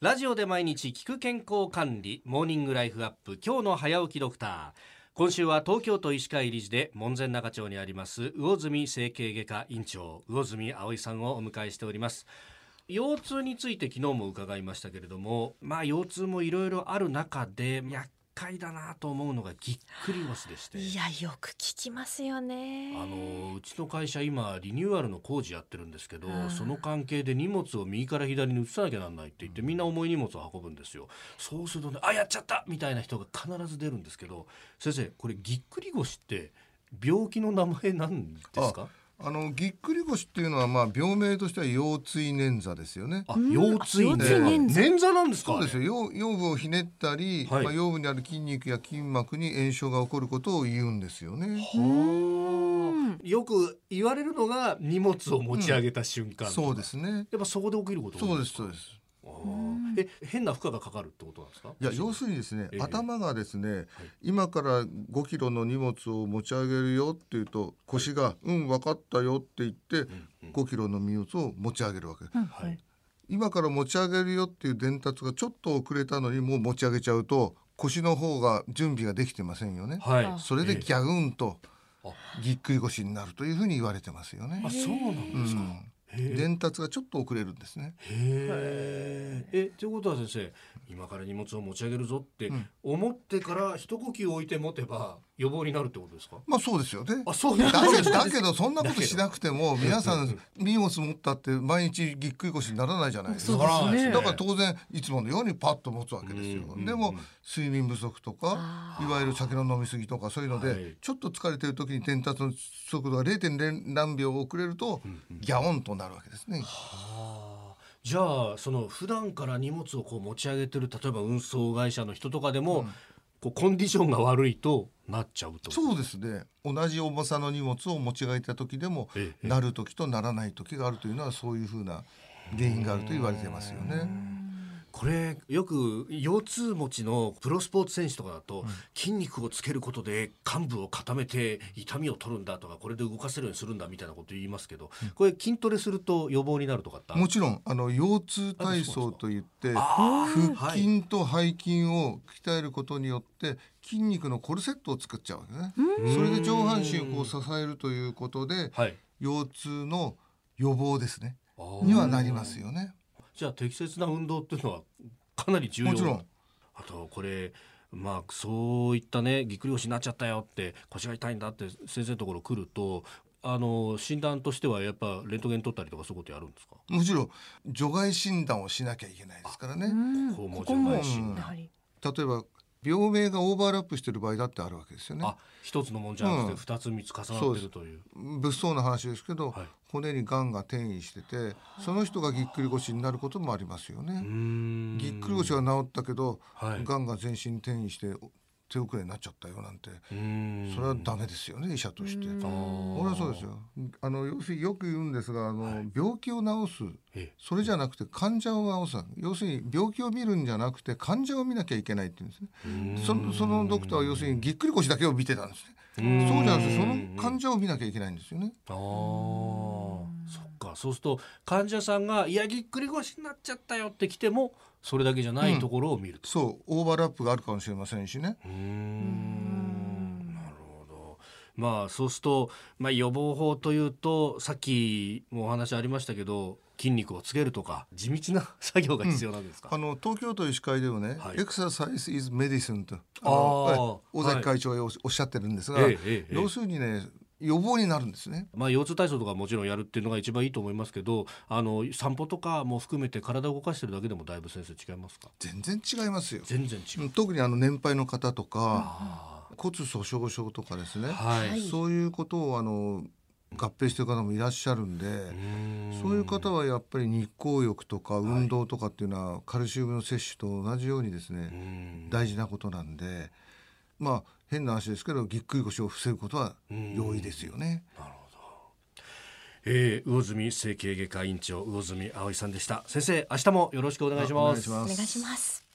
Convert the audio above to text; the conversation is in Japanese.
ラジオで毎日聞く健康管理モーニングライフアップ今日の早起きドクター。今週は東京都医師会理事で門前仲町にあります魚住整形外科院長魚住葵さんをお迎えしております。腰痛について昨日も伺いましたけれどもまあ腰痛もいろいろある中で厄介だなと思うのがぎっくり腰でして。いやよく聞きますよね。あのうちの会社今リニューアルの工事やってるんですけど、うん。その関係で荷物を右から左に移さなきゃなんないって言ってみんな重い荷物を運ぶんですよ。そうするとねあやっちゃったみたいな人が必ず出るんですけど先生これぎっくり腰って病気の名前なんですか？あのぎっくり腰っていうのはまあ病名としては腰椎捻挫ですよね。あうん。腰椎捻挫。捻挫。なんですか？そうですよ。腰腰部をひねったり、はい。まあ、腰部にある筋肉や筋膜に炎症が起こることを言うんですよね。はあ。よく言われるのが荷物を持ち上げた瞬間、そうですね。やっぱそこで起きることそいうですそうです。え変な負荷がかかるってことなんですか？いや要するにですね、ええ。頭がですね、今から5キロの荷物を持ち上げるよっていうと腰が「うん分かったよ」って言ってうん5キロの荷物を持ち上げるわけ。はい。今から持ち上げるよっていう伝達がちょっと遅れたのにもう持ち上げちゃうと腰の方が準備ができてませんよね。はい。あそれでギャグンとあ。ぎっくり腰になるというふうに言われてますよね。あ。そうなんうですか、ん、へえ伝達がちょっと遅れるんですね。へえ。えということは先生今から荷物を持ち上げるぞってうん。思ってから一呼吸置いて持てば予防になるってことですか？まあそうですよね。あそうだけですどだけどそんなことしなくても皆さうんん。荷物持ったって毎日ぎっくり腰にならないじゃないですそうか。ですね。だから当然いつものようにパッと持つわけですよ。うん。でも睡眠不足とかあいわゆる酒の飲み過ぎとかそういうのはい。でちょっと疲れてる時に伝達の速度が0.0何秒遅れるとギャオンとなるわけですね。あ。ーじゃあその普段から荷物をこう持ち上げてる例えば運送会社の人とかでも、こうコンディションが悪いとなっちゃうと。そうですね。同じ重さの荷物を持ち上げた時でもええ。なる時とならない時があるというのはそういうふうな原因があると言われてますよね。これよく腰痛持ちのプロスポーツ選手とかだと、筋肉をつけることで幹部を固めて痛みを取るんだとかこれで動かせるようにするんだみたいなこと言いますけど、これ筋トレすると予防になるとかってもちろんあの腰痛体操といって腹筋と背筋を鍛えることによって筋肉のコルセットを作っちゃうわけね。それで上半身をこう支えるということではい。腰痛の予防ですね。にはなりますよね。じゃあ適切な運動っていうのはかなり重要。もちろん。あとこれまあそういったねぎっくり腰になっちゃったよって腰が痛いんだって先生のところ来るとあの診断としてはやっぱレントゲン取ったりとかそういうことやるんですか？もちろん。除外診断をしなきゃいけないですからね。うん。ここも除外診断。やはり。例えば病名がオーバーラップしてる場合だってあるわけですよね。あ一つのもんじゃなくてうん。二つ三つ重なってるという,、物騒な話ですけど、はい。骨にがんが転移しててその人がぎっくり腰になることもありますよね。ん。ぎっくり腰は治ったけど、はい。がんが全身転移して手遅れになっちゃったよなんて、それはダメですよね医者として。俺はそうですよ。あの要するによく言うんですがあの、病気を治すえそれじゃなくて患者を治す要するに病気を見るんじゃなくて患者を見なきゃいけないって言うんですね。えそのそのドクターは要するにぎっくり腰だけを見てたんですね。そそうじゃなくてその患者を見なきゃいけないんですよね。か。そうすると患者さんが「いやぎっくり腰になっちゃったよ」って来てもそれだけじゃないところを見ると。そう。オーバーラップがあるかもしれませんしね。うーん。なるほど。まあそうすると、まあ、予防法というとさっきもお話ありましたけど筋肉をつけるとか地道な作業が必要なんですか、あの東京都医師会でもね、はい。エクササイズ is medicine とああー。のはい尾崎会長がおおっしゃってるんですが、ええええええ。要するにね予防になるんですね。まあ、腰痛体操とかもちろんやるっていうのが一番いいと思いますけどあの散歩とかも含めて体を動かしてるだけでもだいぶ先生違いますか？全然違いますよ。全然違う。特にあの年配の方とかあ骨粗しょう症とかですね、ーはい、はい。そういうことをあの合併してる方もいらっしゃるんで、うーん。そういう方はやっぱり日光浴とか運動とかっていうのはカルシウムの摂取と同じようにですうね、ん。大事なことなんでまあ変な話ですけどぎっくり腰を防ぐことは容易ですよね。なるほど。えー、魚住整形外科院長魚住葵さんでした先生明日もよろしくお願いしますお願いしますお願いします